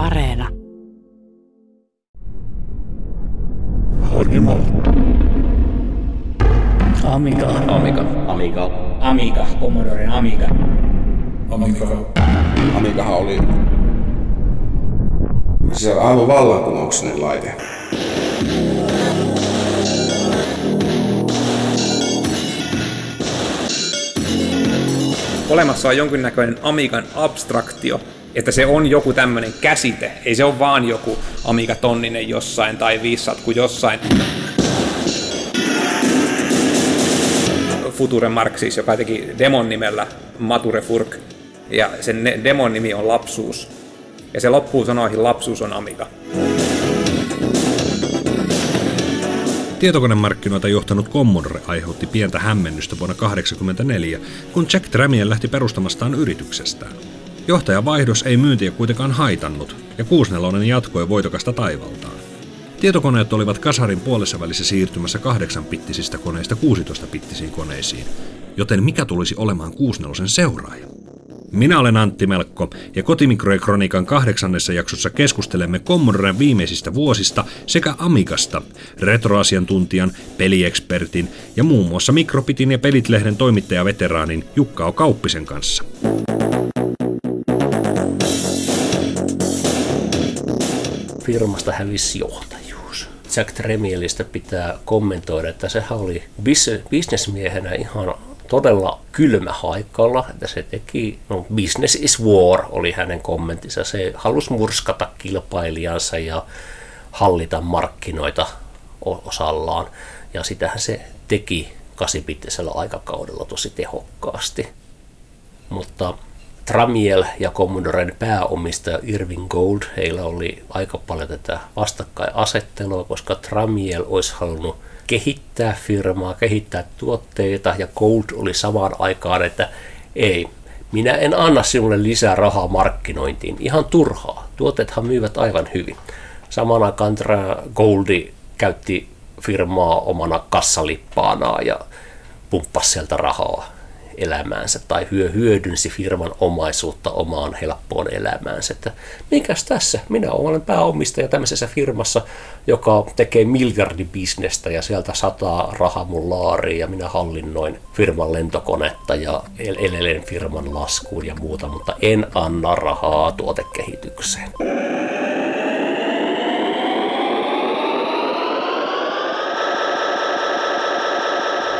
Areena. Harjimo. Amiga. Amiga. Amiga. Amiga, Commodore Amiga. Amiga. Amigahan oli se on aivan vallankumouksellinen laite. Olemassa on jonkinnäköinen Amigan abstraktio, että se on joku tämmöinen käsite. Ei se ole vaan joku Amiga tonninen jossain tai viissatku jossain. Future Mark siis, joka teki demon nimellä Mature Furk. Ja sen demon nimi on Lapsuus. Ja se loppuu sanoihin Lapsuus on Amiga. Tietokonemarkkinoita johtanut Commodore aiheutti pientä hämmennystä vuonna 1984, kun Jack Tramiel lähti perustamastaan yrityksestään. Johtajavaihdos ei myyntiä kuitenkaan haitannut, ja 64 jatkoi voitokasta taivaltaan. Tietokoneet olivat kasarin puolessa välissä siirtymässä 8-pittisistä koneista 16-pittisiin koneisiin, joten mikä tulisi olemaan 64 seuraaja? Minä olen Antti Melkko ja Kotimikroekronikan kahdeksannessa jaksossa keskustelemme Commodoren viimeisistä vuosista sekä Amigasta, retroasiantuntijan, peliekspertin ja muun muassa Mikropitin ja Pelitlehden toimittajaveteraanin Jukka O. Kauppisen kanssa. Firmasta hävisi johtajuus. Jack Tremielistä pitää kommentoida, että sehän oli bisnesmiehenä ihan todella kylmä haikalla, että se teki, no business is war oli hänen kommenttinsa, se halusi murskata kilpailijansa ja hallita markkinoita osallaan, ja sitähän se teki kasipittisellä aikakaudella tosi tehokkaasti. Mutta Tramiel ja Commodoren pääomistaja Irving Gold, heillä oli aika paljon tätä vastakkainasettelua, koska Tramiel olisi halunnut kehittää firmaa, kehittää tuotteita ja Gold oli samaan aikaan, että ei, minä en anna sinulle lisää rahaa markkinointiin, ihan turhaa. Tuotteethan myyvät aivan hyvin. Samaan aikaan Goldi käytti firmaa omana kassalippaanaan ja pumppasi sieltä rahaa elämäänsä tai hyö, hyödynsi firman omaisuutta omaan helppoon elämäänsä. Että mikäs tässä? Minä olen pääomistaja tämmöisessä firmassa, joka tekee miljardibisnestä ja sieltä sataa rahaa mun laariin ja minä hallinnoin firman lentokonetta ja elelen firman laskuun ja muuta, mutta en anna rahaa tuotekehitykseen.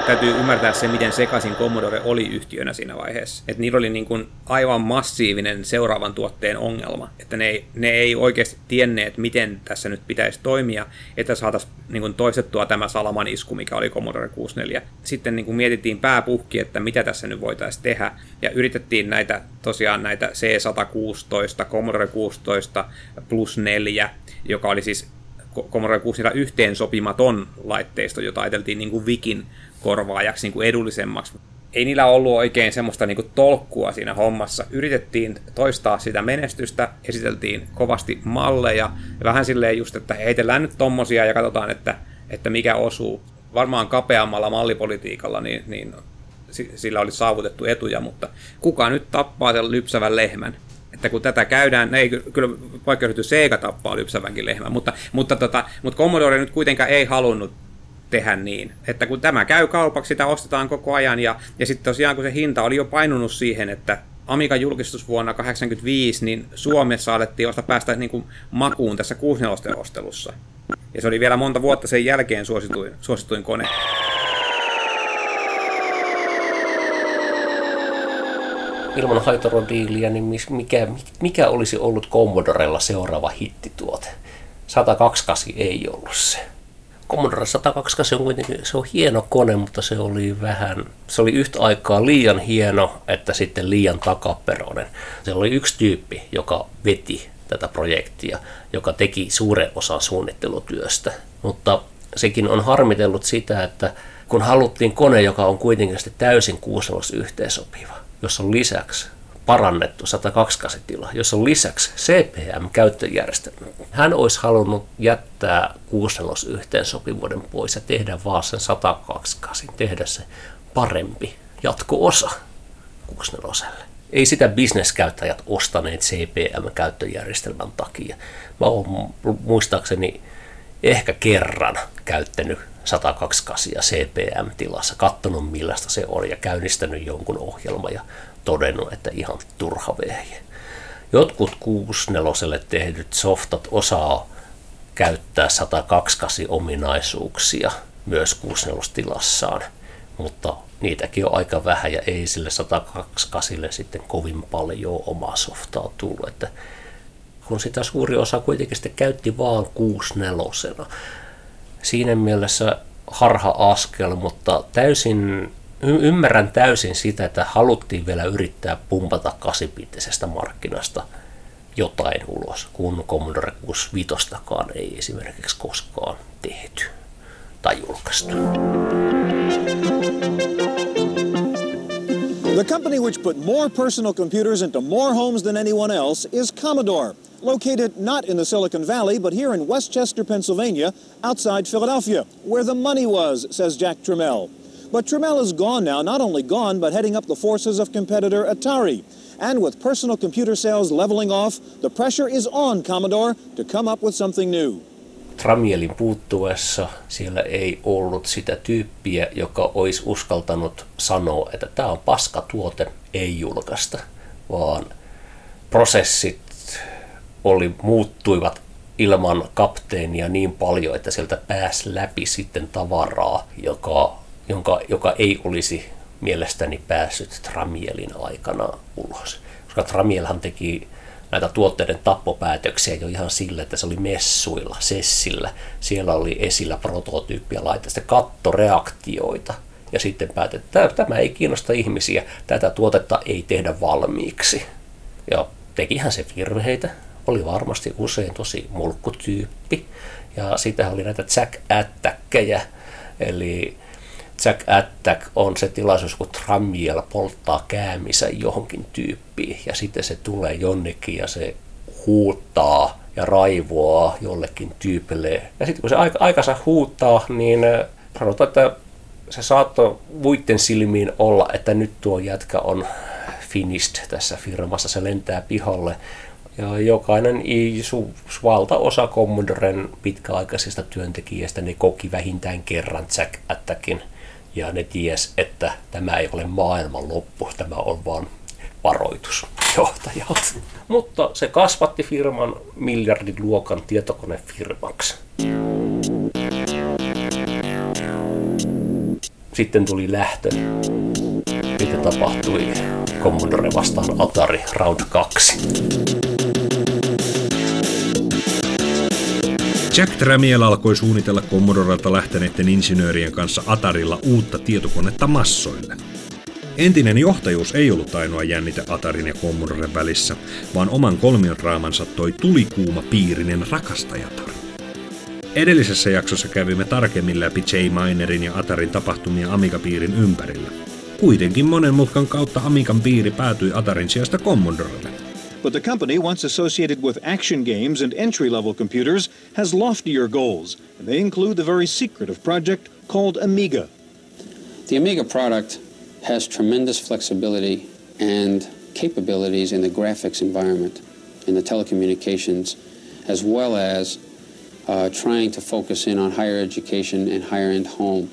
Täytyy ymmärtää se, miten sekaisin Commodore oli yhtiönä siinä vaiheessa. Että niillä oli niin kuin aivan massiivinen seuraavan tuotteen ongelma. Että ne ei, ne ei oikeasti tienneet, miten tässä nyt pitäisi toimia, että saataisiin niin toistettua tämä salaman isku, mikä oli Commodore 64. Sitten niin kuin mietittiin pääpuhki, että mitä tässä nyt voitaisiin tehdä. Ja yritettiin näitä tosiaan näitä C116, Commodore 16 plus 4, joka oli siis Commodore 64 yhteen sopimaton laitteisto, jota ajateltiin niin kuin Vikin korvaajaksi niin kuin edullisemmaksi. Ei niillä ollut oikein semmoista niin kuin tolkkua siinä hommassa. Yritettiin toistaa sitä menestystä, esiteltiin kovasti malleja, ja vähän silleen just, että heitellään nyt tommosia ja katsotaan, että, että mikä osuu. Varmaan kapeammalla mallipolitiikalla niin, niin sillä oli saavutettu etuja, mutta kuka nyt tappaa sen lypsävän lehmän? että kun tätä käydään, ei kyllä poikkeusjuttu Sega tappaa lypsävänkin lehmän, mutta, mutta, tota, mutta Commodore nyt kuitenkaan ei halunnut tehdä niin. Että kun tämä käy kaupaksi, sitä ostetaan koko ajan ja, ja sitten tosiaan kun se hinta oli jo painunut siihen, että Amiga julkistus vuonna 1985, niin Suomessa alettiin osta päästä niin kuin makuun tässä 64 ostelussa. Ja se oli vielä monta vuotta sen jälkeen suosituin, suosituin kone. Ilman Haitoro-diiliä, niin mikä, mikä olisi ollut Commodorella seuraava hittituote? 128 ei ollut se. Commodore 128 on kuitenkin se on hieno kone, mutta se oli vähän, se oli yhtä aikaa liian hieno, että sitten liian takaperoinen. Se oli yksi tyyppi, joka veti tätä projektia, joka teki suuren osan suunnittelutyöstä. Mutta sekin on harmitellut sitä, että kun haluttiin kone, joka on kuitenkin täysin kuuselos yhteensopiva, jos on lisäksi parannettu 102 kasetilla, jossa on lisäksi CPM-käyttöjärjestelmä. Hän olisi halunnut jättää kuuselos yhteensopivuuden pois ja tehdä vaan sen 102 kasin, tehdä se parempi jatko-osa 64. ei sitä bisneskäyttäjät ostaneet CPM-käyttöjärjestelmän takia. Mä oon muistaakseni ehkä kerran käyttänyt 128 CPM-tilassa, katsonut millaista se on ja käynnistänyt jonkun ohjelma ja todennut, että ihan turha vehje. Jotkut 64 tehdyt softat osaa käyttää 128 ominaisuuksia myös 64 tilassaan, mutta niitäkin on aika vähän ja ei sille 128 sitten kovin paljon omaa softaa tullut, että kun sitä suuri osa kuitenkin sitten käytti vaan 64 siinä mielessä harha-askel, mutta täysin, y- ymmärrän täysin sitä, että haluttiin vielä yrittää pumpata kasipittisestä markkinasta jotain ulos, kun Commodore 65 ei esimerkiksi koskaan tehty tai julkaistu. The company which put more personal computers into more homes than anyone else is Commodore, located not in the Silicon Valley, but here in Westchester, Pennsylvania, outside Philadelphia, where the money was, says Jack Trammell. But Trammell is gone now, not only gone, but heading up the forces of competitor Atari. And with personal computer sales leveling off, the pressure is on Commodore to come up with something new. Tramielin puuttuessa siellä ei ollut sitä tyyppiä, joka olisi uskaltanut sanoa, että tämä on paska tuote, ei julkaista, vaan prosessit oli, muuttuivat ilman kapteenia niin paljon, että sieltä pääsi läpi sitten tavaraa, joka, jonka, joka ei olisi mielestäni päässyt Tramielin aikana ulos. Koska Tramielhan teki näitä tuotteiden tappopäätöksiä jo ihan sillä, että se oli messuilla, sessillä. Siellä oli esillä prototyyppiä laitteista, kattoreaktioita. Ja sitten päätettiin, että tämä ei kiinnosta ihmisiä, tätä tuotetta ei tehdä valmiiksi. Ja tekihän se virheitä, oli varmasti usein tosi mulkkutyyppi. Ja sitten oli näitä Jack Attackkejä, eli Jack Attack on se tilaisuus, kun Tramiel polttaa käämisä johonkin tyyppiin ja sitten se tulee jonnekin ja se huuttaa ja raivoaa jollekin tyypille. Ja sitten kun se aika, aikansa huuttaa, niin äh, sanotaan, että se saattoi muiden silmiin olla, että nyt tuo jätkä on finished tässä firmassa, se lentää pihalle. Ja jokainen isu, valtaosa Commodoren pitkäaikaisista työntekijästä ne koki vähintään kerran Jack Attackin ja ne ties, että tämä ei ole maailman loppu, tämä on vain varoitus johtajalta. Mutta se kasvatti firman miljardin luokan tietokonefirmaksi. Sitten tuli lähtö. Mitä tapahtui Commodore vastaan Atari Round 2. Jack Tramiel alkoi suunnitella Commodorelta lähteneiden insinöörien kanssa Atarilla uutta tietokonetta massoille. Entinen johtajuus ei ollut ainoa jännite Atarin ja Commodoren välissä, vaan oman kolmiondraamansa toi tulikuuma piirinen rakastajatar. Edellisessä jaksossa kävimme tarkemmin läpi J. Minerin ja Atarin tapahtumia Amiga-piirin ympärillä. Kuitenkin monen mutkan kautta Amigan piiri päätyi Atarin sijasta Commodorelle. But the company, once associated with action games and entry level computers, has loftier goals, and they include the very secretive project called Amiga. The Amiga product has tremendous flexibility and capabilities in the graphics environment, in the telecommunications, as well as uh, trying to focus in on higher education and higher end home.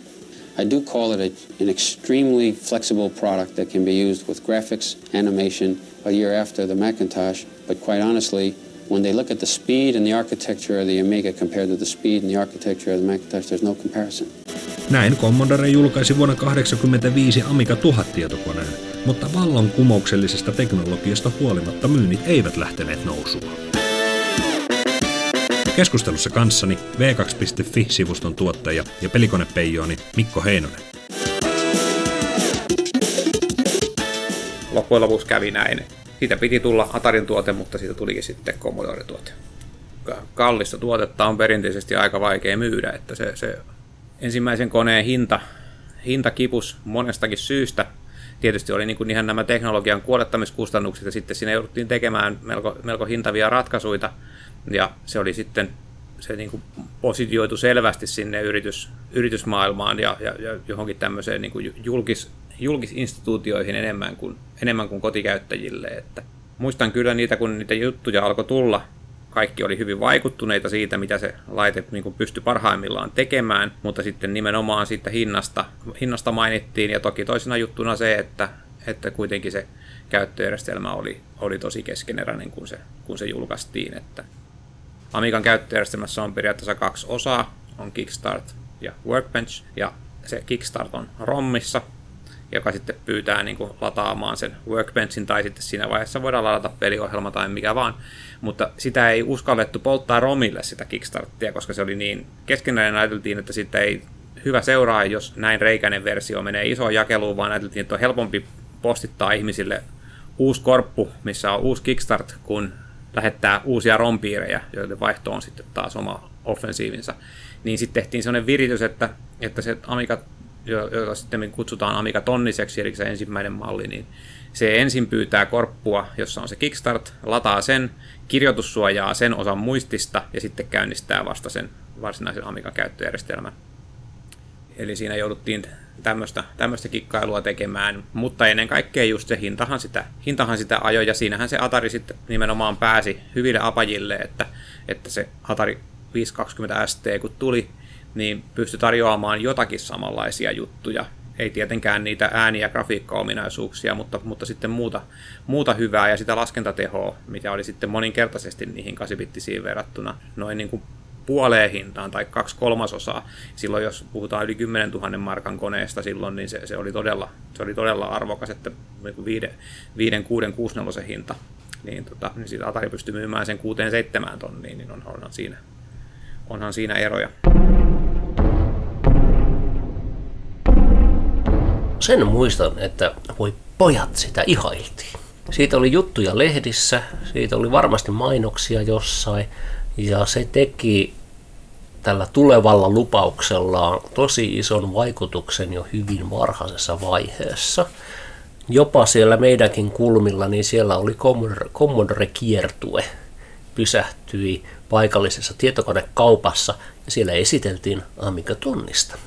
I do call it a, an extremely flexible product that can be used with graphics, animation, a year after the Macintosh, but quite honestly, when they look at the speed and the architecture of the Amiga compared to the speed and the architecture of the Macintosh, there's no comparison. Näin Commodore julkaisi vuonna 1985 Amiga 1000 tietokoneen, mutta vallankumouksellisesta teknologiasta huolimatta myynnit eivät lähteneet nousuun. Keskustelussa kanssani V2.fi-sivuston tuottaja ja pelikonepeijooni Mikko Heinonen. Loppujen lopuksi kävi näin. Siitä piti tulla Atarin tuote, mutta siitä tulikin sitten Commodore-tuote. Kallista tuotetta on perinteisesti aika vaikea myydä, että se, se ensimmäisen koneen hinta, hinta kipus monestakin syystä. Tietysti oli niin kuin ihan nämä teknologian kuolettamiskustannukset ja sitten siinä jouduttiin tekemään melko, melko hintavia ratkaisuja ja se oli sitten se niin kuin positioitu selvästi sinne yritys, yritysmaailmaan ja, ja, ja johonkin tämmöiseen niin kuin julkis, julkisinstituutioihin enemmän kuin, enemmän kuin kotikäyttäjille. Että muistan kyllä niitä, kun niitä juttuja alkoi tulla. Kaikki oli hyvin vaikuttuneita siitä, mitä se laite niin kuin pystyi parhaimmillaan tekemään, mutta sitten nimenomaan siitä hinnasta, hinnasta mainittiin, ja toki toisena juttuna se, että, että kuitenkin se käyttöjärjestelmä oli, oli tosi keskeneräinen, kun se, kun se julkaistiin. Että Amigan käyttöjärjestelmässä on periaatteessa kaksi osaa, on Kickstart ja Workbench, ja se Kickstart on ROMissa, joka sitten pyytää niin kuin lataamaan sen Workbenchin, tai sitten siinä vaiheessa voidaan ladata peliohjelma tai mikä vaan, mutta sitä ei uskallettu polttaa ROMille sitä Kickstartia, koska se oli niin keskenäinen, ajateltiin, että sitä ei hyvä seuraa, jos näin reikäinen versio menee isoon jakeluun, vaan ajateltiin, että on helpompi postittaa ihmisille uusi korppu, missä on uusi Kickstart, kun lähettää uusia rompiirejä, joiden vaihto on sitten taas oma offensiivinsa. Niin sitten tehtiin sellainen viritys, että, että se Amiga, jota sitten kutsutaan Amiga tonniseksi, eli se ensimmäinen malli, niin se ensin pyytää korppua, jossa on se Kickstart, lataa sen, kirjoitussuojaa sen osan muistista ja sitten käynnistää vasta sen varsinaisen Amiga käyttöjärjestelmän. Eli siinä jouduttiin tämmöistä, tämmöistä kikkailua tekemään, mutta ennen kaikkea just se hintahan sitä, hintahan sitä ajoi, ja siinähän se Atari sitten nimenomaan pääsi hyville apajille, että, että se Atari 520 ST kun tuli, niin pystyi tarjoamaan jotakin samanlaisia juttuja. Ei tietenkään niitä ääni- ja grafiikkaominaisuuksia, mutta, mutta sitten muuta, muuta hyvää ja sitä laskentatehoa, mikä oli sitten moninkertaisesti niihin 8 verrattuna noin niin kuin puoleen hintaan tai kaksi kolmasosaa. Silloin jos puhutaan yli 10 000 markan koneesta silloin, niin se, se, oli, todella, se oli todella arvokas, että 5, 5 6, 6 4 hinta, niin, tota, niin siitä Atari pystyi myymään sen 6-7 tonniin, niin on, onhan, siinä, onhan siinä eroja. Sen muistan, että voi pojat sitä ihailtiin. Siitä oli juttuja lehdissä, siitä oli varmasti mainoksia jossain, ja se teki tällä tulevalla lupauksellaan tosi ison vaikutuksen jo hyvin varhaisessa vaiheessa. Jopa siellä meidänkin kulmilla, niin siellä oli Commodore-kiertue, pysähtyi paikallisessa tietokonekaupassa ja siellä esiteltiin Amiga-tunnista.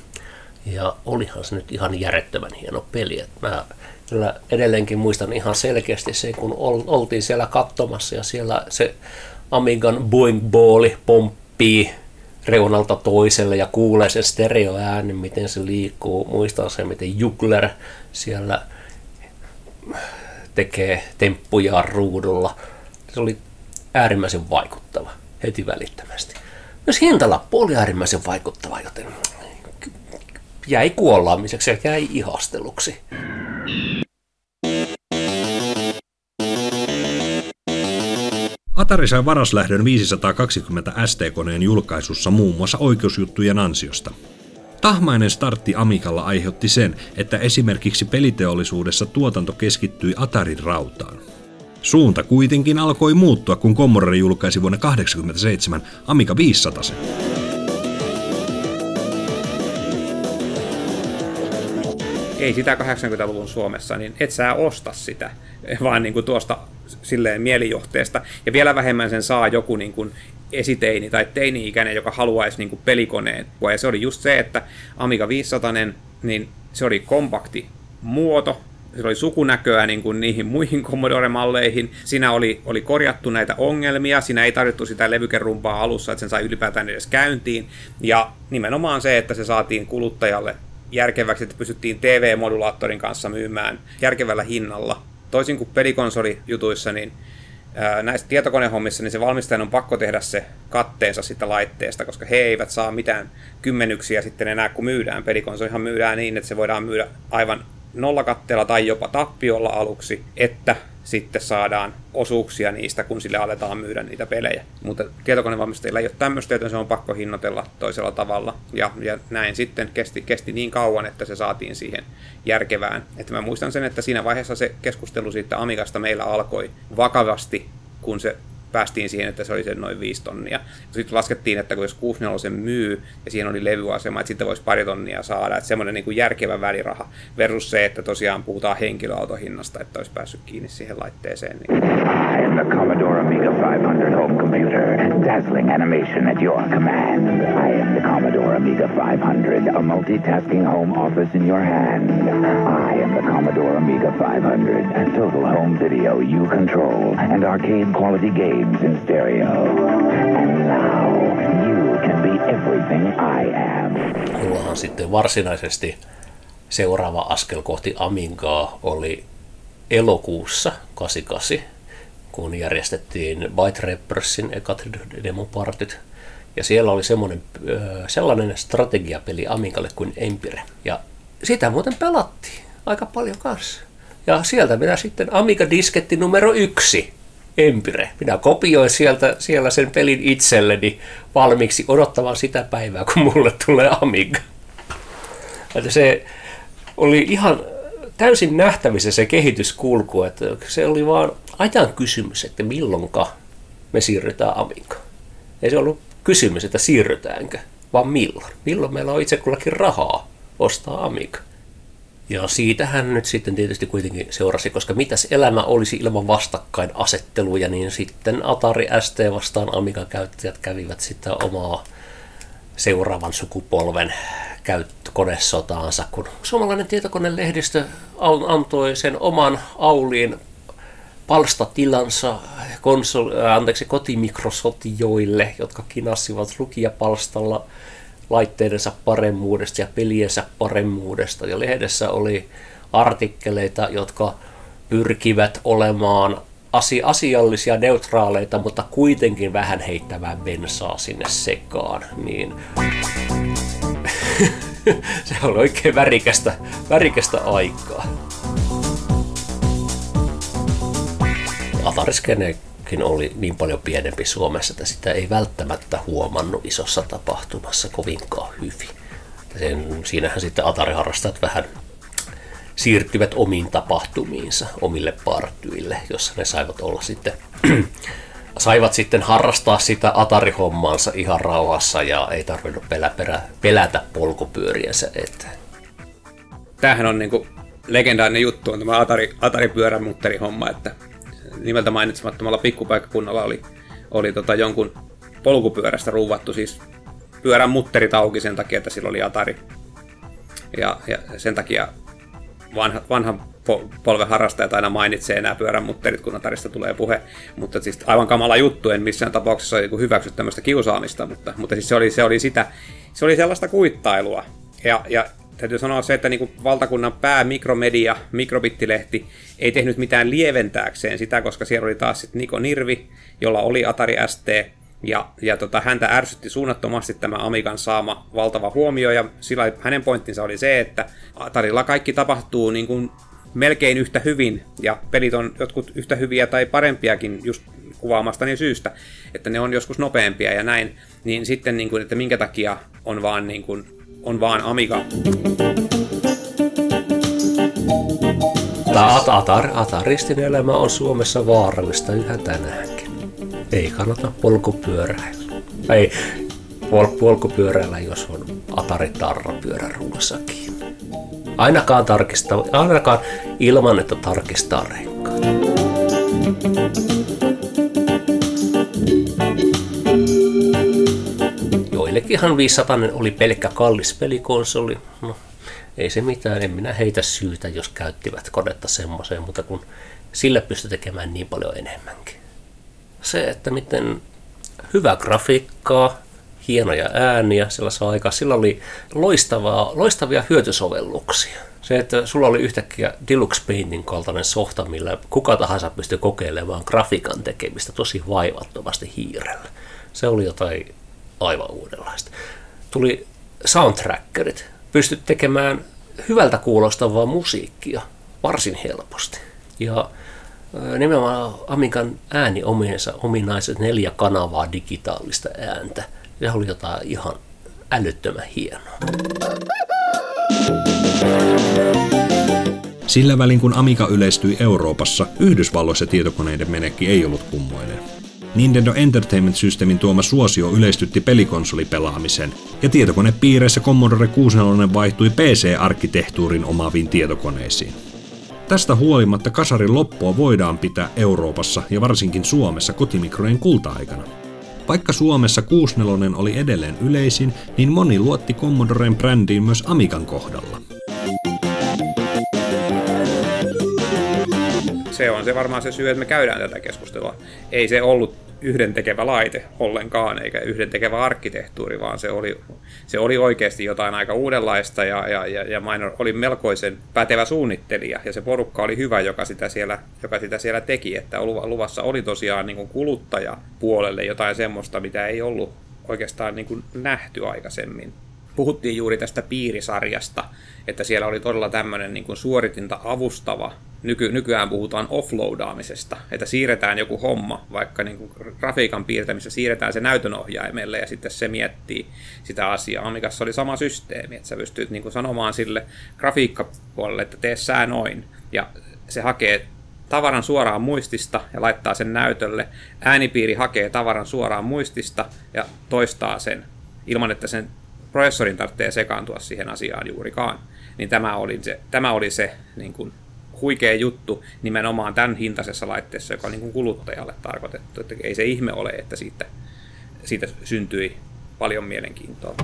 Ja olihan se nyt ihan järjettömän hieno peli. että mä kyllä edelleenkin muistan ihan selkeästi se, kun oltiin siellä katsomassa ja siellä se Amigan Boing Balli pomppii reunalta toiselle ja kuulee sen stereoäänen, miten se liikkuu. Muistaa se, miten Jugler siellä tekee temppuja ruudulla. Se oli äärimmäisen vaikuttava heti välittömästi. Myös hintalappu oli äärimmäisen vaikuttava, joten jäi kuollaamiseksi ja jäi ihasteluksi. Atari sai varaslähdön 520 ST-koneen julkaisussa muun muassa oikeusjuttujen ansiosta. Tahmainen startti Amikalla aiheutti sen, että esimerkiksi peliteollisuudessa tuotanto keskittyi Atarin rautaan. Suunta kuitenkin alkoi muuttua, kun Commodore julkaisi vuonna 1987 Amiga 500. Ei sitä 80-luvun Suomessa, niin et sä osta sitä, vaan niin kuin tuosta silleen mielijohteesta. Ja vielä vähemmän sen saa joku niin kuin esiteini tai teini-ikäinen, joka haluaisi niin kuin pelikoneen. Ja se oli just se, että Amiga 500, niin se oli kompakti muoto, se oli sukunäköä niin kuin niihin muihin Commodore-malleihin. Siinä oli, oli korjattu näitä ongelmia, siinä ei tarvittu sitä levykerumpaa alussa, että sen sai ylipäätään edes käyntiin. Ja nimenomaan se, että se saatiin kuluttajalle järkeväksi, että pystyttiin TV-modulaattorin kanssa myymään järkevällä hinnalla toisin kuin pelikonsolijutuissa, niin näissä tietokonehommissa niin se valmistajan on pakko tehdä se katteensa sitä laitteesta, koska he eivät saa mitään kymmenyksiä sitten enää, kun myydään. Pelikonsolihan myydään niin, että se voidaan myydä aivan nollakatteella tai jopa tappiolla aluksi, että sitten saadaan osuuksia niistä, kun sille aletaan myydä niitä pelejä. Mutta tietokonevalmistajilla ei ole tämmöistä, joten se on pakko hinnoitella toisella tavalla. Ja, ja näin sitten kesti, kesti niin kauan, että se saatiin siihen järkevään. Että mä muistan sen, että siinä vaiheessa se keskustelu siitä Amigasta meillä alkoi vakavasti, kun se päästiin siihen, että se oli sen noin 5 tonnia. Sitten laskettiin, että kun jos 64 sen myy ja siihen oli levyasema, että sitten voisi pari tonnia saada. Että semmoinen niin kuin järkevä väliraha versus se, että tosiaan puhutaan henkilöautohinnasta, että olisi päässyt kiinni siihen laitteeseen. Niin. Am the Commodore Amiga 500 home computer. dazzling animation at your command. I am the Commodore Amiga 500, a multitasking home office in your hand. I am the Commodore Amiga 500, total home video you control, and arcade quality games in stereo. And now you can be everything I am. Mullahan sitten varsinaisesti seuraava askel kohti Amigaa oli elokuussa 88, kun järjestettiin Byte Rappersin ekat demopartit. Ja siellä oli semmoinen, sellainen strategiapeli Amigalle kuin Empire. Ja sitä muuten pelattiin aika paljon kanssa. Ja sieltä minä sitten Amiga-disketti numero yksi, Empire. Minä kopioin sieltä, siellä sen pelin itselleni valmiiksi odottamaan sitä päivää, kun mulle tulee Amiga. Että se oli ihan täysin nähtävissä se kehityskulku, että se oli vaan ajan kysymys, että milloinka me siirrytään Amigaan. Ei se ollut kysymys, että siirrytäänkö, vaan milloin. Milloin meillä on itse kullakin rahaa ostaa Amiga. Ja siitähän nyt sitten tietysti kuitenkin seurasi, koska mitäs elämä olisi ilman vastakkainasetteluja, niin sitten Atari ST vastaan Amiga-käyttäjät kävivät sitä omaa seuraavan sukupolven konesotaansa, kun suomalainen tietokonelehdistö antoi sen oman auliin palstatilansa konsol, anteeksi, kotimikrosotijoille, jotka kinassivat lukijapalstalla laitteidensa paremmuudesta ja peliensä paremmuudesta. Ja lehdessä oli artikkeleita, jotka pyrkivät olemaan asi- asiallisia, neutraaleita, mutta kuitenkin vähän heittämään bensaa sinne sekaan. Niin se on oikein värikästä, värikästä aikaa. Atariskenekin oli niin paljon pienempi Suomessa, että sitä ei välttämättä huomannut isossa tapahtumassa kovinkaan hyvin. Sen, siinähän sitten Atari-harrastajat vähän siirtyvät omiin tapahtumiinsa, omille partyille, jossa ne saivat olla sitten saivat sitten harrastaa sitä Atari-hommaansa ihan rauhassa ja ei tarvinnut pelä, perä, pelätä polkupyöriänsä eteen. Tämähän on niinku legendaarinen juttu, on tämä Atari, Atari-pyörämutterihomma, että nimeltä mainitsemattomalla pikkupaikkakunnalla oli, oli tota jonkun polkupyörästä ruuvattu siis pyörän mutterit auki sen takia, että sillä oli Atari. Ja, ja sen takia vanha, vanha polven harrastajat aina mainitsee nämä pyöränmutterit, kun Atarista tulee puhe. Mutta siis aivan kamala juttu, en missään tapauksessa hyväksy tämmöistä kiusaamista, mutta, mutta siis se oli, se oli sitä, se oli sellaista kuittailua. Ja, ja täytyy sanoa se, että niin valtakunnan pää mikromedia, mikrobittilehti, ei tehnyt mitään lieventääkseen sitä, koska siellä oli taas sitten Niko Nirvi, jolla oli Atari ST, ja, ja tota, häntä ärsytti suunnattomasti tämä Amigan saama valtava huomio, ja sillä hänen pointtinsa oli se, että Atarilla kaikki tapahtuu niin kuin melkein yhtä hyvin, ja pelit on jotkut yhtä hyviä tai parempiakin just kuvaamastani syystä, että ne on joskus nopeampia ja näin, niin sitten, niin kuin, että minkä takia on vaan, niin kuin, on vaan Amiga. Tämä Atar, Ataristin elämä on Suomessa vaarallista yhä tänäänkin. Ei kannata polkupyöräillä. Ei pol- polkupyöräillä, jos on Atari-tarra pyöräruudassakin. Ainakaan, tarkista, ainakaan ilman, että tarkistaa renkaan. Joillekinhan 500 oli pelkkä kallis pelikonsoli. No, ei se mitään, en minä heitä syytä, jos käyttivät konetta semmoiseen, mutta kun sillä pystyy tekemään niin paljon enemmänkin. Se, että miten hyvä grafiikkaa, hienoja ääniä sellaisessa aikaa. Sillä oli loistavaa, loistavia hyötysovelluksia. Se, että sulla oli yhtäkkiä Deluxe Paintin kaltainen softa, millä kuka tahansa pystyi kokeilemaan grafiikan tekemistä tosi vaivattomasti hiirellä. Se oli jotain aivan uudenlaista. Tuli soundtrackerit. Pystyt tekemään hyvältä kuulostavaa musiikkia varsin helposti. Ja nimenomaan Amigan ääni omiensa ominaiset neljä kanavaa digitaalista ääntä – se oli jotain ihan älyttömän hienoa. Sillä välin kun Amiga yleistyi Euroopassa, Yhdysvalloissa tietokoneiden menekki ei ollut kummoinen. Nintendo Entertainment Systemin tuoma suosio yleistytti pelikonsolipelaamisen, ja tietokonepiireissä Commodore 64 vaihtui PC-arkkitehtuurin omaaviin tietokoneisiin. Tästä huolimatta kasarin loppua voidaan pitää Euroopassa ja varsinkin Suomessa kotimikrojen kulta-aikana. Vaikka Suomessa 64 oli edelleen yleisin, niin moni luotti Commodoren brändiin myös Amigan kohdalla. Se on se varmaan se syy, että me käydään tätä keskustelua. Ei se ollut yhdentekevä laite ollenkaan, eikä yhdentekevä arkkitehtuuri, vaan se oli, se oli oikeasti jotain aika uudenlaista, ja, ja, ja, ja Minor oli melkoisen pätevä suunnittelija, ja se porukka oli hyvä, joka sitä siellä, joka sitä siellä teki, että luvassa oli tosiaan niin kuluttajapuolelle jotain semmoista, mitä ei ollut oikeastaan niin nähty aikaisemmin puhuttiin juuri tästä piirisarjasta, että siellä oli todella tämmöinen niin suoritinta avustava. Nyky, nykyään puhutaan offloadaamisesta, että siirretään joku homma, vaikka niin kuin grafiikan piirtämisessä siirretään se näytönohjaimelle ja sitten se miettii sitä asiaa. Amikassa oli sama systeemi, että sä pystyt niin kuin sanomaan sille grafiikkapuolelle, että tee sää noin. Ja se hakee tavaran suoraan muistista ja laittaa sen näytölle. Äänipiiri hakee tavaran suoraan muistista ja toistaa sen ilman, että sen prosessorin tarvitsee sekaantua siihen asiaan juurikaan. Niin tämä oli se, tämä oli se niin kuin, huikea juttu nimenomaan tämän hintaisessa laitteessa, joka on niin kuin kuluttajalle tarkoitettu. Että ei se ihme ole, että siitä, siitä syntyi paljon mielenkiintoa.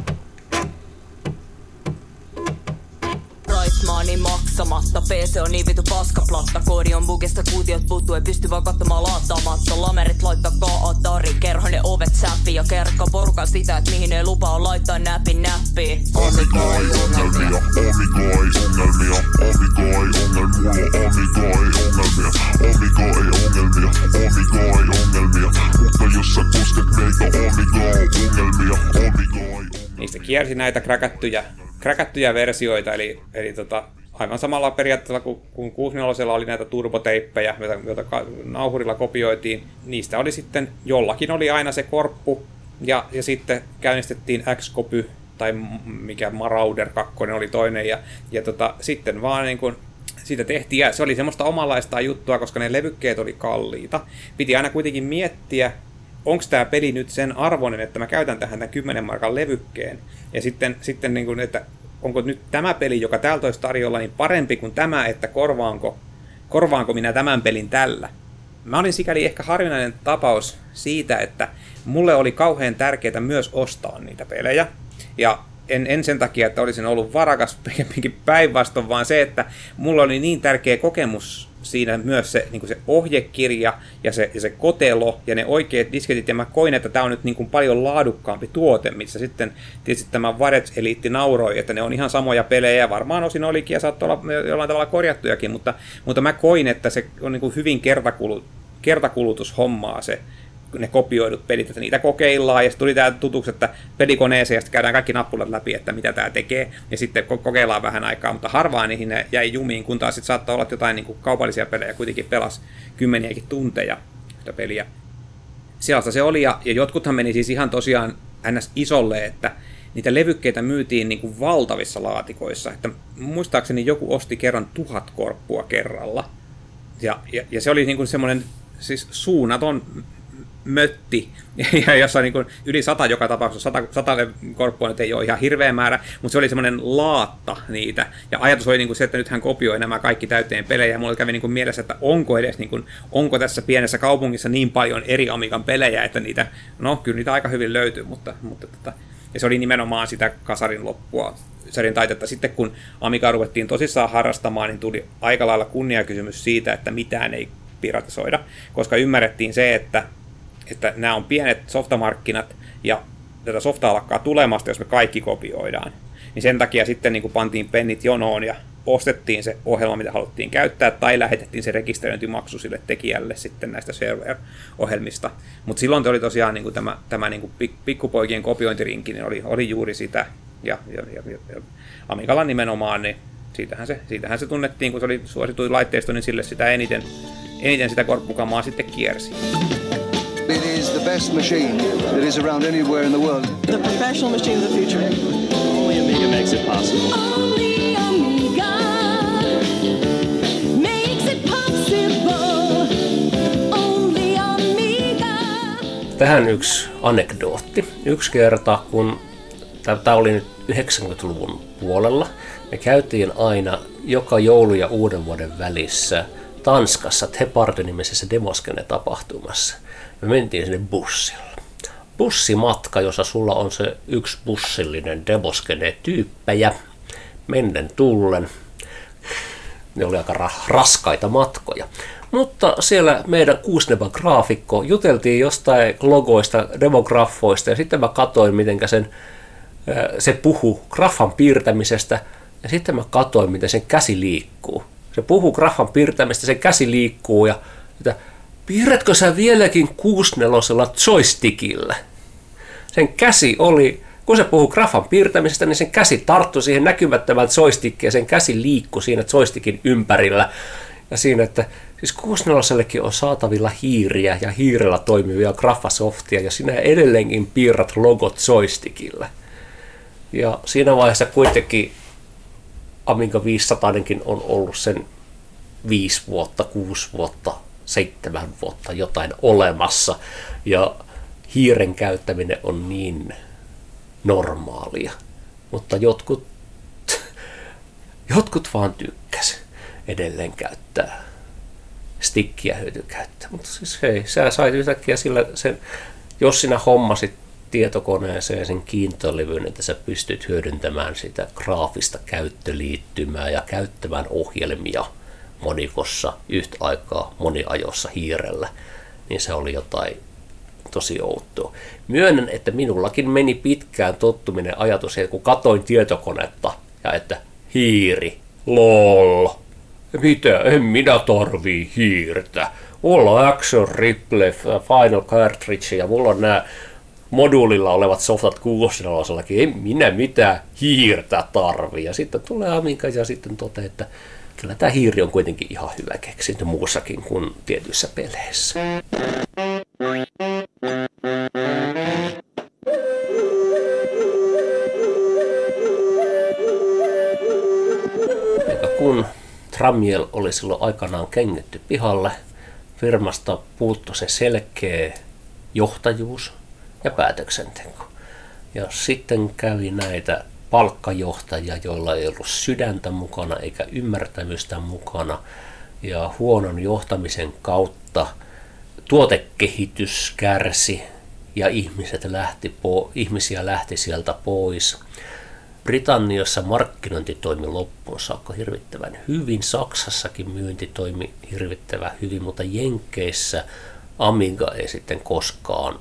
Price maksamatta. PC on niin vitu paskaplatta. Koodi on bugista, kuutiot puuttuu Ei pysty vaan katsomaan laattaamatta Lamerit laittaa Atari Kerho ne ovet säppi ja kerkka poruka sitä Et mihin ne lupaa laittaa näpin näppi. Omikoi ongelmia, omikoi ongelmia Omikoi ongelmia, omikoi ongelmia Omikoi ongelmia, omikoi ongelmia. Mutta jos sä kosket meitä omikoi ongelmia Omikoi Niistä kiersi näitä kräkättyjä kräkättyjä versioita, eli, eli tota, aivan samalla periaatteella kuin, kuin 64 oli näitä turboteippejä, joita, joita nauhurilla kopioitiin. Niistä oli sitten, jollakin oli aina se korppu, ja, ja sitten käynnistettiin X-kopy, tai mikä Marauder 2 oli toinen, ja, ja tota, sitten vaan niin kuin siitä tehtiin, ja se oli semmoista omanlaista juttua, koska ne levykkeet oli kalliita. Piti aina kuitenkin miettiä, onko tämä peli nyt sen arvoinen, että mä käytän tähän tämän 10 markan levykkeen. Ja sitten, sitten niin kuin, että onko nyt tämä peli, joka täältä olisi tarjolla, niin parempi kuin tämä, että korvaanko, korvaanko minä tämän pelin tällä. Mä olin sikäli ehkä harvinainen tapaus siitä, että mulle oli kauhean tärkeää myös ostaa niitä pelejä. Ja en, en sen takia, että olisin ollut varakas pikemminkin päinvastoin, vaan se, että mulla oli niin tärkeä kokemus siinä myös se, niin se ohjekirja ja se, ja se kotelo ja ne oikeat disketit, ja mä koin, että tämä on nyt niin kuin paljon laadukkaampi tuote, missä sitten tietysti tämä Varets Eliitti nauroi, että ne on ihan samoja pelejä, varmaan osin olikin ja saattoi olla jollain tavalla korjattujakin, mutta, mutta mä koin, että se on niin kuin hyvin kertakulut, kertakulutushommaa se, ne kopioidut pelit, että niitä kokeillaan, ja sitten tuli tämä tutuksi, että pelikoneeseen, ja sitten käydään kaikki nappulat läpi, että mitä tämä tekee, ja sitten kokeillaan vähän aikaa, mutta harvaan niihin ne jäi jumiin, kun taas sitten saattaa olla että jotain niin kuin kaupallisia pelejä, kuitenkin pelas kymmeniäkin tunteja sitä peliä. Sellaista se oli, ja, ja jotkuthan meni siis ihan tosiaan ns. isolle, että niitä levykkeitä myytiin niin kuin valtavissa laatikoissa, että muistaakseni joku osti kerran tuhat korppua kerralla, ja, ja, ja se oli niin kuin semmoinen siis suunnaton mötti, ja jossa niin kuin yli sata joka tapauksessa, sata, sata korppua ei ole ihan hirveä määrä, mutta se oli semmoinen laatta niitä, ja ajatus oli niin kuin se, että nyt hän kopioi nämä kaikki täyteen pelejä, ja mulla kävi niin kuin mielessä, että onko edes, niin kuin, onko tässä pienessä kaupungissa niin paljon eri Amigan pelejä, että niitä, no kyllä niitä aika hyvin löytyy, mutta, mutta tota, ja se oli nimenomaan sitä kasarin loppua sarjan taitetta. Sitten kun Amiga ruvettiin tosissaan harrastamaan, niin tuli aika lailla kunniakysymys siitä, että mitään ei piratisoida, koska ymmärrettiin se, että että nämä on pienet softamarkkinat ja tätä softaa lakkaa tulemasta, jos me kaikki kopioidaan. Niin sen takia sitten niin kuin pantiin pennit jonoon ja ostettiin se ohjelma, mitä haluttiin käyttää, tai lähetettiin se rekisteröintimaksu sille tekijälle sitten näistä server-ohjelmista. Mutta silloin oli tosiaan niin kuin tämä, tämä niin kuin pikkupoikien kopiointirinki, niin oli, oli juuri sitä, ja, ja, ja, ja Amigalla nimenomaan, niin siitähän se, siitähän se tunnettiin, kun se oli suosituin laitteisto, niin sille sitä eniten, eniten sitä korppukamaa sitten kiersi. Is the best machine that is around anywhere in the world. The professional machine of the future. Only Amiga makes it possible. Only Amiga makes it possible. Only Amiga. Tähän yksi anekdootti. Yksi kerta, kun tämä oli nyt 90-luvun puolella, me käytiin aina joka joulu ja uuden vuoden välissä Tanskassa Teparde-nimisessä Demoskene-tapahtumassa. Me mentiin sinne bussilla. bussimatka, jossa sulla on se yksi bussillinen demoskene-tyyppejä mennen tullen. Ne oli aika ra- raskaita matkoja. Mutta siellä meidän kuusneva graafikko juteltiin jostain logoista, demografoista ja sitten mä katsoin, miten sen, se puhuu graffan piirtämisestä ja sitten mä katsoin, miten sen käsi liikkuu. Se puhuu graffan piirtämistä, sen käsi liikkuu ja että piirrätkö sä vieläkin kuusnelosella joystickillä? Sen käsi oli, kun se puhuu grafan piirtämisestä, niin sen käsi tarttui siihen näkymättömään joystickiin ja sen käsi liikkui siinä joystickin ympärillä. Ja siinä, että siis 64 on saatavilla hiiriä ja hiirellä toimivia grafasoftia ja sinä edelleenkin piirrät logot joystickilla. Ja siinä vaiheessa kuitenkin Amiga 500 on ollut sen 5 vuotta, 6 vuotta, 7 vuotta jotain olemassa. Ja hiiren käyttäminen on niin normaalia. Mutta jotkut, jotkut vaan tykkäs edelleen käyttää stikkiä hyötykäyttää. Mutta siis hei, sä sait yhtäkkiä sillä sen, jos sinä hommasit tietokoneeseen sen kiintolevyn, että sä pystyt hyödyntämään sitä graafista käyttöliittymää ja käyttämään ohjelmia monikossa yhtä aikaa moniajossa hiirellä, niin se oli jotain tosi outoa. Myönnän, että minullakin meni pitkään tottuminen ajatus, että kun katoin tietokonetta ja että hiiri, lol, mitä, en minä tarvii hiirtä. Mulla on Action Replay, Final Cartridge ja mulla on nämä moduulilla olevat softat 64 en minä mitään hiirtä tarvii. Ja sitten tulee Amiga ja sitten toteaa, että kyllä tämä hiiri on kuitenkin ihan hyvä keksintö muussakin kuin tietyissä peleissä. Ja kun Tramiel oli silloin aikanaan kengitty pihalle, firmasta puuttu se selkeä johtajuus ja päätöksenteko. Ja sitten kävi näitä palkkajohtajia, joilla ei ollut sydäntä mukana eikä ymmärtämystä mukana. Ja huonon johtamisen kautta tuotekehitys kärsi ja ihmiset lähti po, ihmisiä lähti sieltä pois. Britanniassa markkinointi toimi loppuun saakka hirvittävän hyvin, Saksassakin myynti toimi hirvittävän hyvin, mutta Jenkeissä Amiga ei sitten koskaan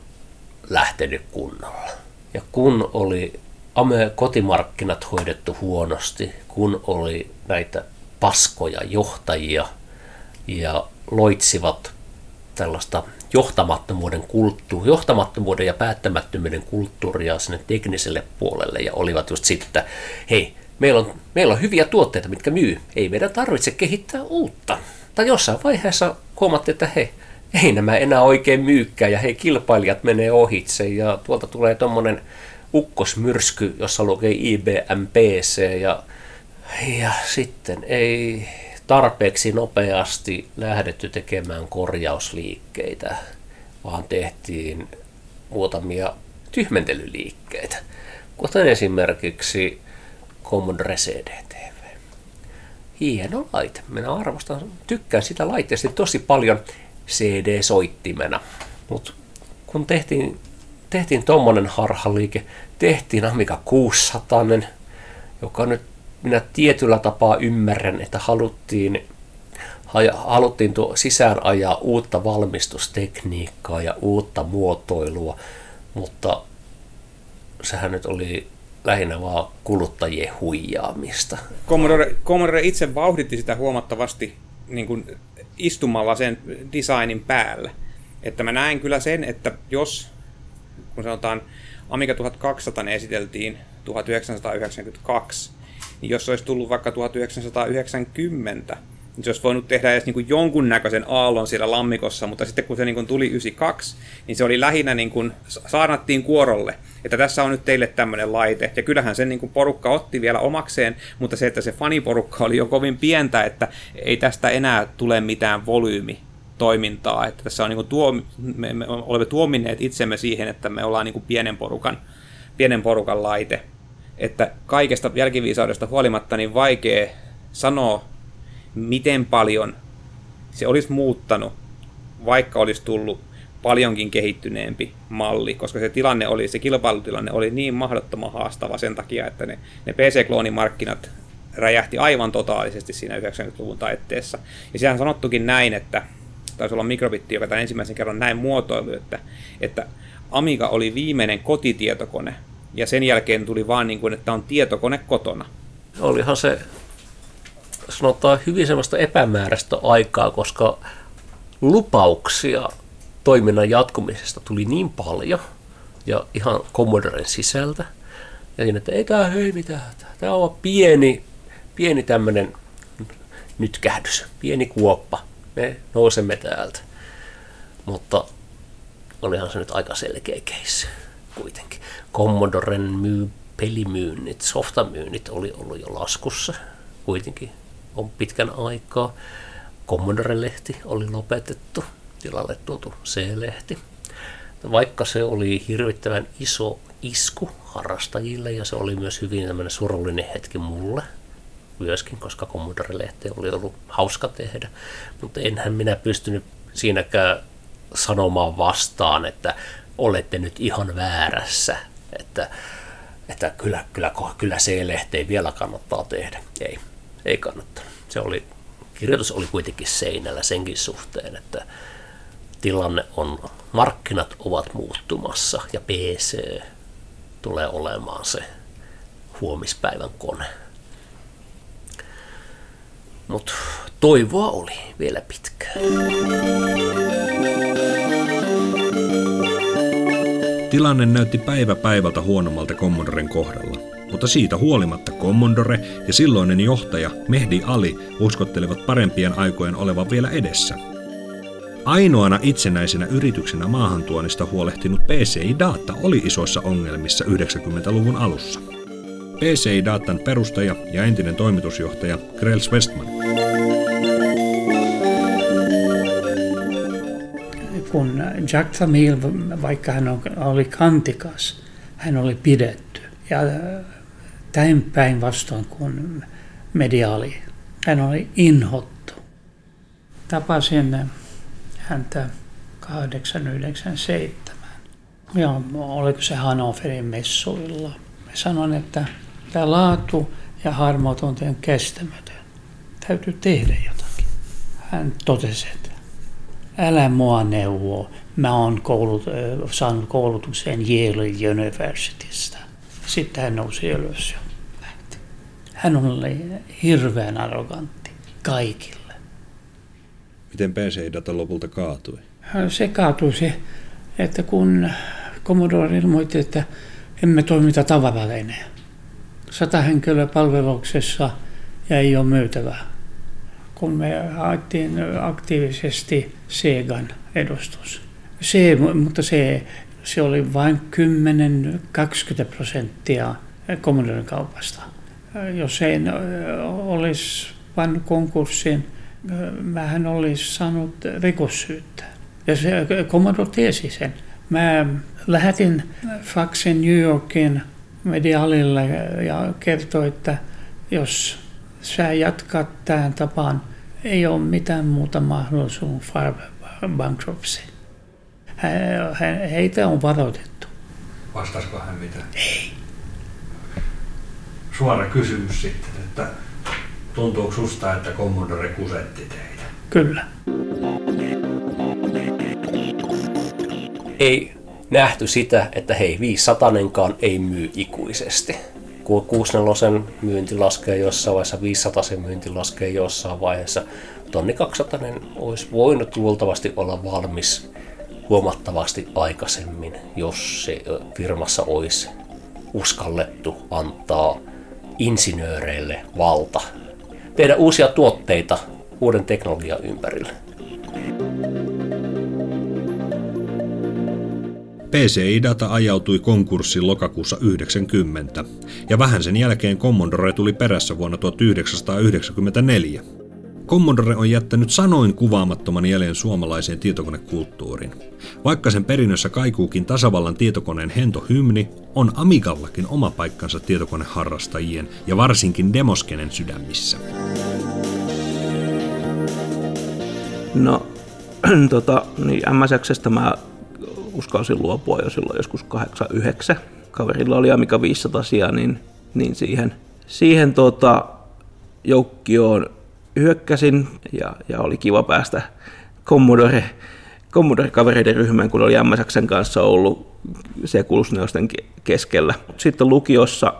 lähtenyt kunnolla. Ja kun oli kotimarkkinat hoidettu huonosti, kun oli näitä paskoja johtajia ja loitsivat tällaista johtamattomuuden, kulttu, johtamattomuuden ja päättämättömyyden kulttuuria sinne tekniselle puolelle ja olivat just sitten, että hei, meillä on, meillä on hyviä tuotteita, mitkä myy, ei meidän tarvitse kehittää uutta. Tai jossain vaiheessa huomattiin, että hei, ei nämä enää oikein myykkää ja hei, kilpailijat menee ohitse ja tuolta tulee tuommoinen ukkosmyrsky, jossa lukee IBM PC ja, ja sitten ei, tarpeeksi nopeasti lähdetty tekemään korjausliikkeitä, vaan tehtiin muutamia tyhmentelyliikkeitä, kuten esimerkiksi Commodore CDTV. Hieno laite. Minä arvostan, tykkään sitä laitteesta tosi paljon CD-soittimena. Mutta kun tehtiin, tehtiin tuommoinen harhaliike, tehtiin Amiga 600, joka nyt minä tietyllä tapaa ymmärrän, että haluttiin, haluttiin tuo sisään ajaa uutta valmistustekniikkaa ja uutta muotoilua, mutta sehän nyt oli lähinnä vaan kuluttajien huijaamista. Commodore, Commodore itse vauhditti sitä huomattavasti niin kuin istumalla sen designin päällä. Että mä näen kyllä sen, että jos, kun sanotaan Amiga 1200 esiteltiin 1992, niin jos se olisi tullut vaikka 1990, niin se olisi voinut tehdä edes niin jonkunnäköisen aallon siellä lammikossa, mutta sitten kun se niin kuin tuli 92, niin se oli lähinnä niin kuin saarnattiin kuorolle, että tässä on nyt teille tämmöinen laite. Ja kyllähän sen niin kuin porukka otti vielä omakseen, mutta se, että se faniporukka oli jo kovin pientä, että ei tästä enää tule mitään volyymi toimintaa, että tässä on niin kuin tuo, me, me olemme tuomineet itsemme siihen, että me ollaan niin kuin pienen porukan, pienen porukan laite että kaikesta jälkiviisaudesta huolimatta niin vaikea sanoa, miten paljon se olisi muuttanut, vaikka olisi tullut paljonkin kehittyneempi malli, koska se tilanne oli, se kilpailutilanne oli niin mahdottoman haastava sen takia, että ne, ne PC-kloonimarkkinat räjähti aivan totaalisesti siinä 90-luvun taitteessa. Ja sehän on sanottukin näin, että taisi olla Mikrobitti, joka tämän ensimmäisen kerran näin muotoilu, että, että Amiga oli viimeinen kotitietokone, ja sen jälkeen tuli vaan niin kuin, että on tietokone kotona. Olihan se, sanotaan, hyvin semmoista epämääräistä aikaa, koska lupauksia toiminnan jatkumisesta tuli niin paljon, ja ihan Commodoren sisältä, ja siinä, että ei tämä hei mitään, tämä on pieni, pieni tämmöinen nyt kähdys, pieni kuoppa, me nousemme täältä. Mutta olihan se nyt aika selkeä case kuitenkin. Commodoren myy pelimyynnit, softamyynnit oli ollut jo laskussa kuitenkin on pitkän aikaa. Commodore-lehti oli lopetettu, tilalle tuotu C-lehti. Vaikka se oli hirvittävän iso isku harrastajille ja se oli myös hyvin tämmöinen surullinen hetki mulle myöskin, koska Commodore-lehti oli ollut hauska tehdä, mutta enhän minä pystynyt siinäkään sanomaan vastaan, että olette nyt ihan väärässä, että, että kyllä, kyllä, kyllä C-lehti ei vielä kannattaa tehdä. Ei, ei kannattanut. Se oli, kirjoitus oli kuitenkin seinällä senkin suhteen, että tilanne on, markkinat ovat muuttumassa ja PC tulee olemaan se huomispäivän kone. Mutta toivoa oli vielä pitkään. Tilanne näytti päivä päivältä huonommalta Commodoren kohdalla, mutta siitä huolimatta Commodore ja silloinen johtaja Mehdi Ali uskottelivat parempien aikojen olevan vielä edessä. Ainoana itsenäisenä yrityksenä maahantuonnista huolehtinut PCI Data oli isoissa ongelmissa 90-luvun alussa. PCI Datan perustaja ja entinen toimitusjohtaja Grels Westman. Kun Jack Thamil, vaikka hän oli kantikas, hän oli pidetty. Ja tämän päinvastoin kuin mediaali. Hän oli inhottu. Tapasin häntä 897. Ja oliko se Hannoverin messuilla. Sanoin, että tämä laatu ja harmoton on kestämätön. Täytyy tehdä jotakin. Hän totesi, että älä mua neuvo. Mä oon koulut, saanut koulutuksen Yale Universitystä. Sitten hän nousi ylös ja lähti. Hän oli hirveän arrogantti kaikille. Miten PC-data lopulta kaatui? Se kaatui se, että kun Commodore ilmoitti, että emme toimita tavaralenejä. Sata henkilöä palveluksessa ja ei ole myytävää. Kun me haettiin aktiivisesti Segan edustus. Se, mutta se, se oli vain 10-20 prosenttia Commodoren kaupasta. Jos ei olisi pannut konkurssiin, mähän olisi saanut rikossyyttä. Ja se Commodore tiesi sen. Mä lähetin faksin New Yorkin medialille ja kertoi, että jos sä jatkat tämän tapaan, ei ole mitään muuta mahdollisuutta bankruptcy. Heitä on varoitettu. Vastaisiko hän mitään? Ei. Suora kysymys sitten, että tuntuuko susta, että Commodore kusetti teitä? Kyllä. Ei nähty sitä, että hei, 500 ei myy ikuisesti. Kun 64 myynti laskee jossain vaiheessa, 500 myynti laskee jossain vaiheessa, tonni 200 olisi voinut luultavasti olla valmis huomattavasti aikaisemmin, jos se firmassa olisi uskallettu antaa insinööreille valta tehdä uusia tuotteita uuden teknologian ympärille. PCI Data ajautui konkurssiin lokakuussa 90 ja vähän sen jälkeen Commodore tuli perässä vuonna 1994. Commodore on jättänyt sanoin kuvaamattoman jäljen suomalaiseen tietokonekulttuuriin. Vaikka sen perinnössä kaikuukin tasavallan tietokoneen hentohymni, on Amigallakin oma paikkansa tietokoneharrastajien ja varsinkin demoskenen sydämissä. No, tota, niin MSXstä mä uskalsin luopua jo silloin joskus 89. Kaverilla oli Amiga 500 niin, niin siihen, siihen tota, joukkioon hyökkäsin ja, ja oli kiva päästä Commodore, Commodore-kavereiden ryhmään, kun oli MSXn kanssa ollut c keskellä. Sitten lukiossa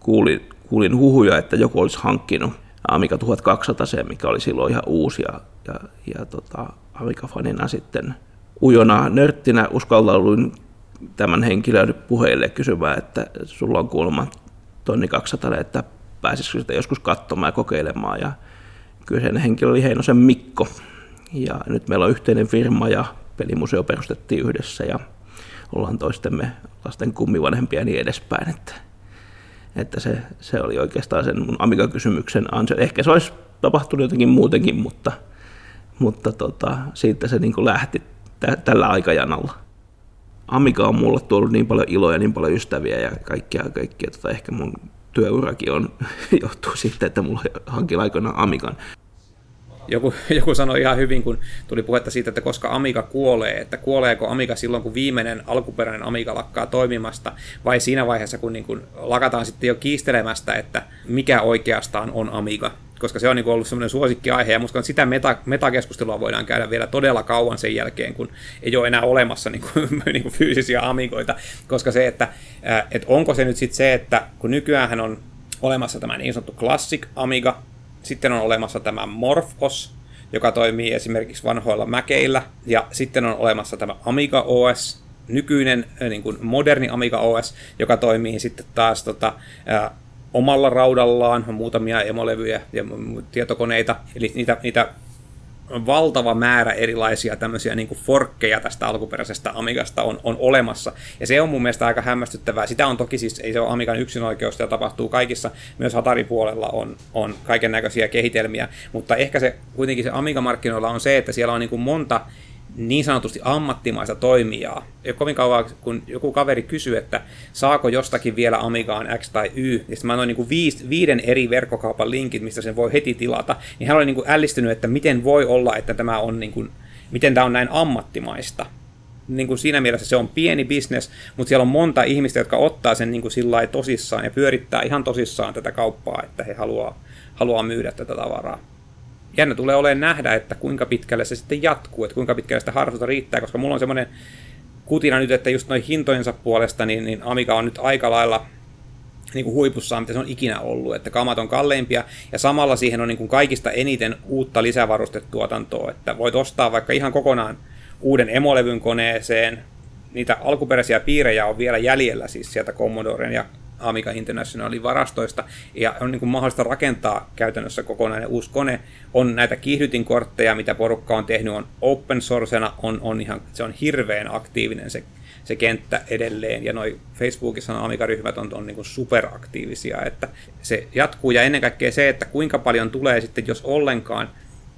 kuulin, kuulin huhuja, että joku olisi hankkinut Amiga 1200, mikä oli silloin ihan uusi ja, ja, ja tota, Amiga-fanina sitten ujona nörttinä uskaltauduin tämän henkilön puheille kysymään, että sulla on kuulemma tonni 200, että pääsisikö sitä joskus katsomaan ja kokeilemaan. Ja kyseinen henkilö oli Heinosen Mikko. Ja nyt meillä on yhteinen firma ja pelimuseo perustettiin yhdessä ja ollaan toistemme lasten kummivanhempia ja niin edespäin. Että, että se, se oli oikeastaan sen mun Amiga-kysymyksen ansio. Ehkä se olisi tapahtunut jotenkin muutenkin, mutta, mutta tota, siitä se niin lähti tä, tällä aikajanalla. Amiga on mulle tuonut niin paljon iloa ja niin paljon ystäviä ja kaikkea, kaikkea tota, ehkä mun työurakin on, johtuu siitä, että mulla hankin aikoinaan Amigan. Joku, joku sanoi ihan hyvin, kun tuli puhetta siitä, että koska Amiga kuolee, että kuoleeko Amiga silloin, kun viimeinen alkuperäinen Amiga lakkaa toimimasta, vai siinä vaiheessa, kun niin kun lakataan sitten jo kiistelemästä, että mikä oikeastaan on Amiga koska se on niin ollut semmoinen suosikkiaihe, ja musta sitä meta, metakeskustelua voidaan käydä vielä todella kauan sen jälkeen, kun ei ole enää olemassa niin kuin, niin kuin fyysisiä amigoita, koska se, että, että onko se nyt sitten se, että kun nykyään on olemassa tämä niin sanottu Classic Amiga, sitten on olemassa tämä Morphos, joka toimii esimerkiksi vanhoilla Mäkeillä, ja sitten on olemassa tämä Amiga OS, nykyinen niin kuin moderni Amiga OS, joka toimii sitten taas tota, omalla raudallaan, muutamia emolevyjä ja tietokoneita, eli niitä, niitä valtava määrä erilaisia tämmöisiä niin forkkeja tästä alkuperäisestä Amigasta on, on olemassa. Ja se on mun mielestä aika hämmästyttävää. Sitä on toki siis, ei se ole Amigan yksinoikeus, ja tapahtuu kaikissa, myös Atari-puolella on, on kaiken näköisiä kehitelmiä, mutta ehkä se kuitenkin se Amiga-markkinoilla on se, että siellä on niin monta niin sanotusti ammattimaista toimijaa. Ei ole kovin kauan, kun joku kaveri kysyy, että saako jostakin vielä Amigaan X tai Y, ja sitten mä annoin niin kuin viis, viiden eri verkkokaupan linkit, mistä sen voi heti tilata, niin hän oli niin kuin ällistynyt, että miten voi olla, että tämä on, niin kuin, miten tämä on näin ammattimaista. Niin kuin siinä mielessä se on pieni bisnes, mutta siellä on monta ihmistä, jotka ottaa sen niin kuin sillä tosissaan ja pyörittää ihan tosissaan tätä kauppaa, että he haluaa, haluaa myydä tätä tavaraa jännä tulee olemaan nähdä, että kuinka pitkälle se sitten jatkuu, että kuinka pitkälle sitä harrastusta riittää, koska mulla on semmoinen kutina nyt, että just noin hintojensa puolesta, niin, niin Amiga on nyt aika lailla niin kuin huipussaan, mitä se on ikinä ollut, että kamat on kalleimpia, ja samalla siihen on niin kuin kaikista eniten uutta lisävarustetuotantoa, että voit ostaa vaikka ihan kokonaan uuden emolevyn koneeseen, niitä alkuperäisiä piirejä on vielä jäljellä siis sieltä Commodoren ja Amiga Internationalin varastoista, ja on niin kuin mahdollista rakentaa käytännössä kokonainen uusi kone. On näitä kiihdytinkortteja, mitä porukka on tehnyt, on open sourcena, on, on ihan, se on hirveän aktiivinen se, se kenttä edelleen, ja noi Facebookissa on Amiga-ryhmät on, on niin kuin superaktiivisia, että se jatkuu, ja ennen kaikkea se, että kuinka paljon tulee sitten, jos ollenkaan,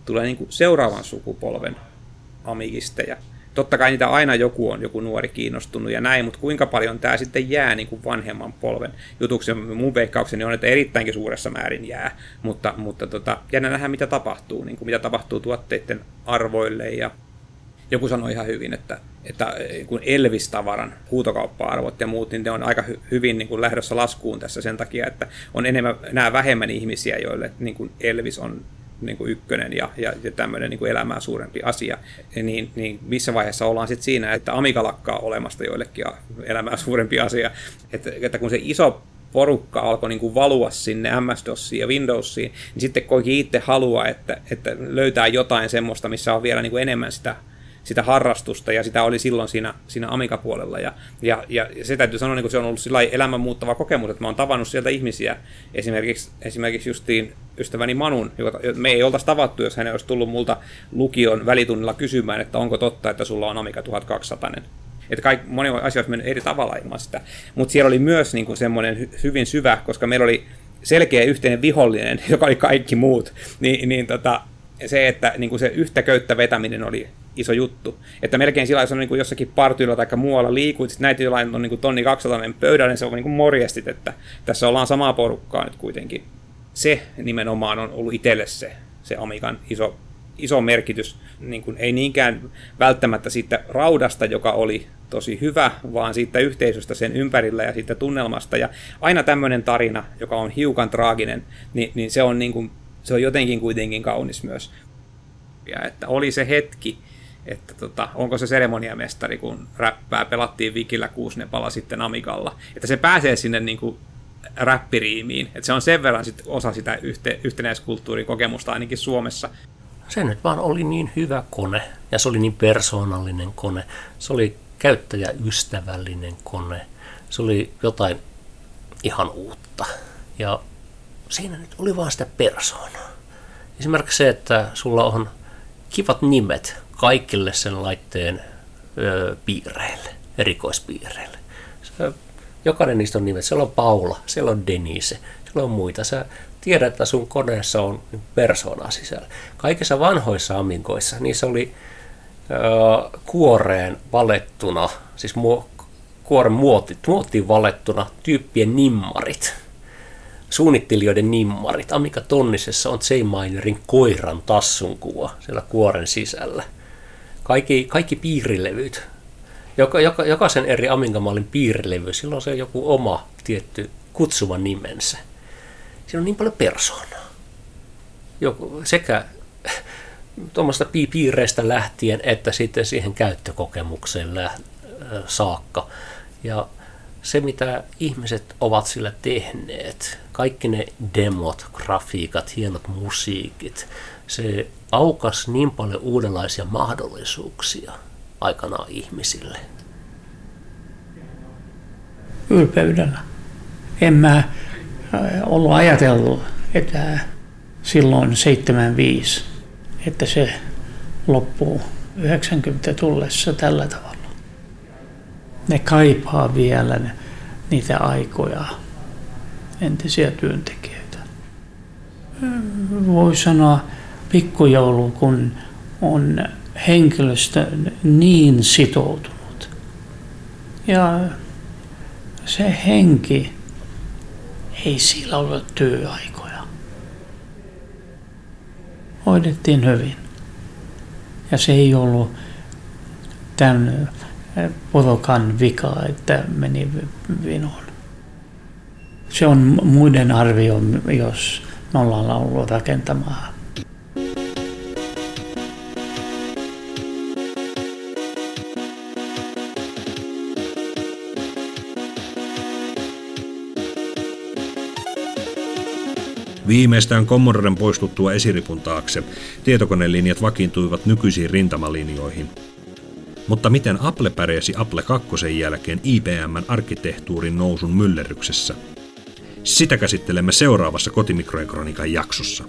tulee niin kuin seuraavan sukupolven Amigisteja, totta kai niitä aina joku on, joku nuori kiinnostunut ja näin, mutta kuinka paljon tämä sitten jää niin kuin vanhemman polven jutuksi. Mun veikkaukseni on, että erittäinkin suuressa määrin jää, mutta, mutta tota, jännä nähdä, mitä tapahtuu, niin kuin mitä tapahtuu tuotteiden arvoille ja joku sanoi ihan hyvin, että, että kun Elvis-tavaran huutokauppa-arvot ja muut, niin ne on aika hy- hyvin niin kuin lähdössä laskuun tässä sen takia, että on enemmän, nämä vähemmän ihmisiä, joille niin kuin Elvis on niin kuin ykkönen ja, ja, ja tämmöinen niin kuin elämää suurempi asia, niin, niin missä vaiheessa ollaan sitten siinä, että Amiga lakkaa olemasta joillekin elämää suurempi asia, että, että kun se iso porukka alkoi niin kuin valua sinne MS-DOSiin ja Windowsiin, niin sitten koikin itse halua, että, että löytää jotain semmoista, missä on vielä niin kuin enemmän sitä sitä harrastusta, ja sitä oli silloin siinä, siinä Amiga-puolella. Ja, ja, ja se täytyy sanoa, niin se on ollut sillä elämän muuttava kokemus, että mä oon tavannut sieltä ihmisiä, esimerkiksi, esimerkiksi justiin ystäväni Manun, jota me ei oltaisi tavattu, jos hän olisi tullut multa lukion välitunnilla kysymään, että onko totta, että sulla on Amiga 1200. Että kaikki, moni asia olisi mennyt eri tavalla ilman sitä. Mutta siellä oli myös niin kuin semmoinen hy, hyvin syvä, koska meillä oli selkeä yhteinen vihollinen, joka oli kaikki muut, niin, niin tota, se, että niin kuin se yhtä köyttä vetäminen oli iso juttu. Että melkein sillä on niin kuin jossakin partyilla tai muualla liikuit, sitten näitä jollain on niin kuin tonni 200 pöydällä, niin se on niin kuin morjestit, että tässä ollaan samaa porukkaa nyt kuitenkin. Se nimenomaan on ollut itselle se, se Amigan iso iso merkitys, niin kuin, ei niinkään välttämättä siitä raudasta, joka oli tosi hyvä, vaan siitä yhteisöstä sen ympärillä ja siitä tunnelmasta. Ja aina tämmöinen tarina, joka on hiukan traaginen, niin, niin se, on niin kuin, se on jotenkin kuitenkin kaunis myös. Ja että oli se hetki, että tota, onko se seremoniamestari, kun räppää pelattiin Vikillä kuusi pala sitten Amigalla. Että se pääsee sinne niin kuin räppiriimiin. Että se on sen verran sit osa sitä yhte, yhtenäiskulttuurin kokemusta ainakin Suomessa. Se nyt vaan oli niin hyvä kone ja se oli niin persoonallinen kone. Se oli käyttäjäystävällinen kone. Se oli jotain ihan uutta. Ja siinä nyt oli vaan sitä persoonaa. Esimerkiksi se, että sulla on kivat nimet kaikille sen laitteen ö, piireille, erikoispiireille. Se, jokainen niistä on nimet. Siellä on Paula, siellä on Denise, siellä on muita. Sä tiedät, että sun koneessa on persoonaa sisällä. Kaikissa vanhoissa aminkoissa, niissä oli ö, kuoreen valettuna, siis mu- kuoren muoti, muottiin valettuna tyyppien nimmarit, suunnittelijoiden nimmarit. Amiga Tonnisessa on J. Minerin koiran tassun kuva siellä kuoren sisällä. Kaikki, kaikki piirilevyt, joka, joka, jokaisen eri Amiga-mallin piirilevy, sillä on se joku oma tietty kutsuva nimensä. Siinä on niin paljon persoonaa. Joku, sekä tuommoista piireistä lähtien, että sitten siihen käyttökokemukseen lä- saakka. Ja se, mitä ihmiset ovat sillä tehneet, kaikki ne demot, grafiikat, hienot musiikit, se aukas niin paljon uudenlaisia mahdollisuuksia aikanaan ihmisille. Ylpeydellä. En mä ollut ajatellut, että silloin 75, että se loppuu 90 tullessa tällä tavalla. Ne kaipaa vielä niitä aikoja, entisiä työntekijöitä. Voi sanoa pikkujoulu, kun on henkilöstö niin sitoutunut. Ja se henki, ei sillä ole työaikoja. Hoidettiin hyvin. Ja se ei ollut tämän potokan vika, että meni vinoon. Se on muiden arvio, jos me ollaan ollut rakentamaan Viimeistään Commodoren poistuttua esiripun taakse tietokonelinjat vakiintuivat nykyisiin rintamalinjoihin. Mutta miten Apple pärjäsi Apple 2 jälkeen IBM-arkkitehtuurin nousun myllerryksessä? Sitä käsittelemme seuraavassa Kotimikrojen kronikan jaksossa.